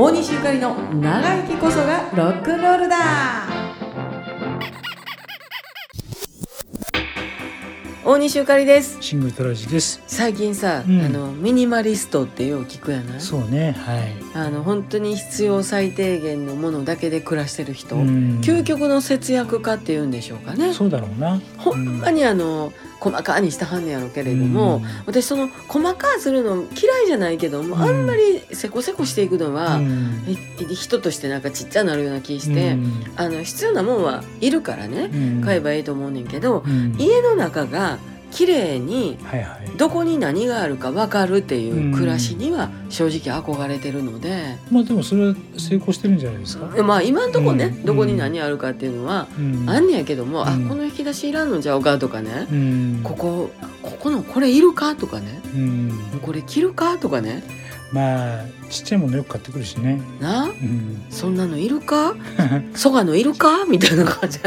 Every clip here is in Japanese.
大西ゆかりの長生きこそがロックンロールだ。大西ゆかりです。シングルトラジです。最近さ、うん。あのミニマリストってよう聞くやない？そうね、はい。あの本当に必要最低限のものだけで暮らしてる人、うん。究極の節約家っていうんでしょうかね。そうだろうな。ほんまにあの細かにしたはんねやろうけれども、うん。私その細かするの嫌いじゃないけども、うん。あんまりせこせこしていくのは、人としてなんかちっちゃなるような気して、うん。あの必要なもんはいるからね、うん。買えばいいと思うねんけど、うん。家の中が綺麗に。どこに何があるか分かるっていう暮らしには正直憧れてるので、まあでもそれは成功してるんじゃないですか？まあ今んとこね、うんどこに何あるかっていうのは、うん。あんねやけども、あうん。この引き出しいらんのちゃうかとかね、うん。ここここのこれいるかとかね。うん。これ着るかとかねまあちっちゃいものよく買ってくるしね。な？うん。そんなのいるか？そがのいるか？みたいな感じ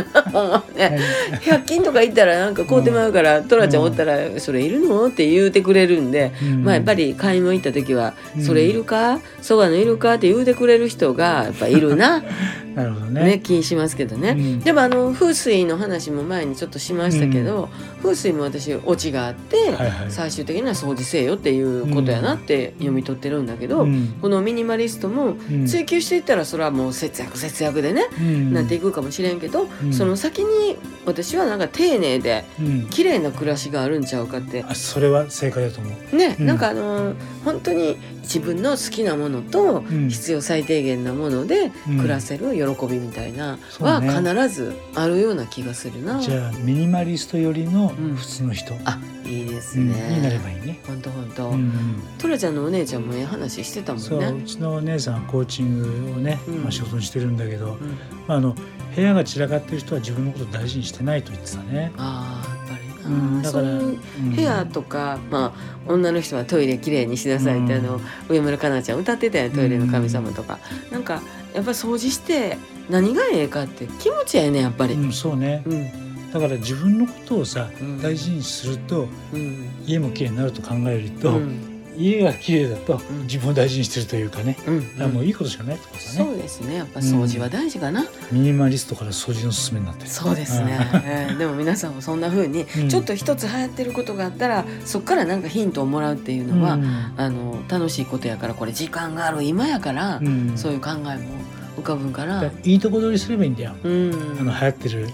ね。100均とか行ったらなんか買うてまうから、トラちゃんおったら「それいるの?」って言うてくれるんで、うん。まあやっぱり買い物行った時は「うん。それいるか？そがのいるか?」って言うてくれる人がやっぱいるな なるほどね。ね。気にしますけどね。うん。でもあの風水の話も前にちょっとしましたけど、風水も私オチがあって、はいはい。最終的には掃除せよっていうことやなって読み取ってるんだけど、うん。このミニマリストもうん。追求していったらそれはもう節約節約でね、うん。なっていくかもしれんけど、うん。その先に私はなんか丁寧でうん。綺麗な暮らしがあるんちゃうかって。あそれは正解だと思う。ね、うん。なんかあのー本当に自分の好きなものとうん。必要最低限なものでうん暮らせる喜びみたいなはね必ずあるような気がするな。じゃあミニマリストよりのうん普通の人、あいいですうんね。になればいいね。本当本当。うんトラちゃんのお姉ちゃんもええ話してたもんそうね。うちのお姉さんはコーチングをね、うんまあ、仕事にしてるんだけど、うんまあ、あの部屋が散らかってる人は自分のこと大事にしてないと言ってたね。ああやっぱりうな、んだからそういううん。部屋とか、まあ女の人はトイレきれいにしなさいって、うん。あの上村かなちゃん歌ってたよトイレの神様とか、なんかやっぱ掃除して何がええかって気持ちやねやっぱり。うん、そうね。うん。だから自分のことをさ、うん。大事にするとうん。家も綺麗になると考えると、うん家が綺麗だとうん。自分を大事にしてるというかね、うんもういいことしかないってことだね、そうですね。やっぱ掃除は大事かな、ミニマリストから掃除のすすめになってる。そうですね、えーでも皆さんもそんな風にうん。ちょっと一つ流行ってることがあったらそっからなんかヒントをもらうっていうのは、うん。あの楽しいことやからこれ時間がある今やから、うん。そういう考えも浮かぶんから。ら、いいとこ取りすればいいんだよ、うん、あの流行ってる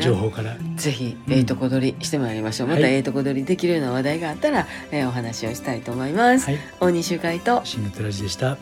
情報から、ぜひうんええとこ取りしてまいりましょう、またはい。ええとこ取りできるような話題があったら、えーお話をしたいと思います、はい。大西ゆかりと。シングルトラジでした。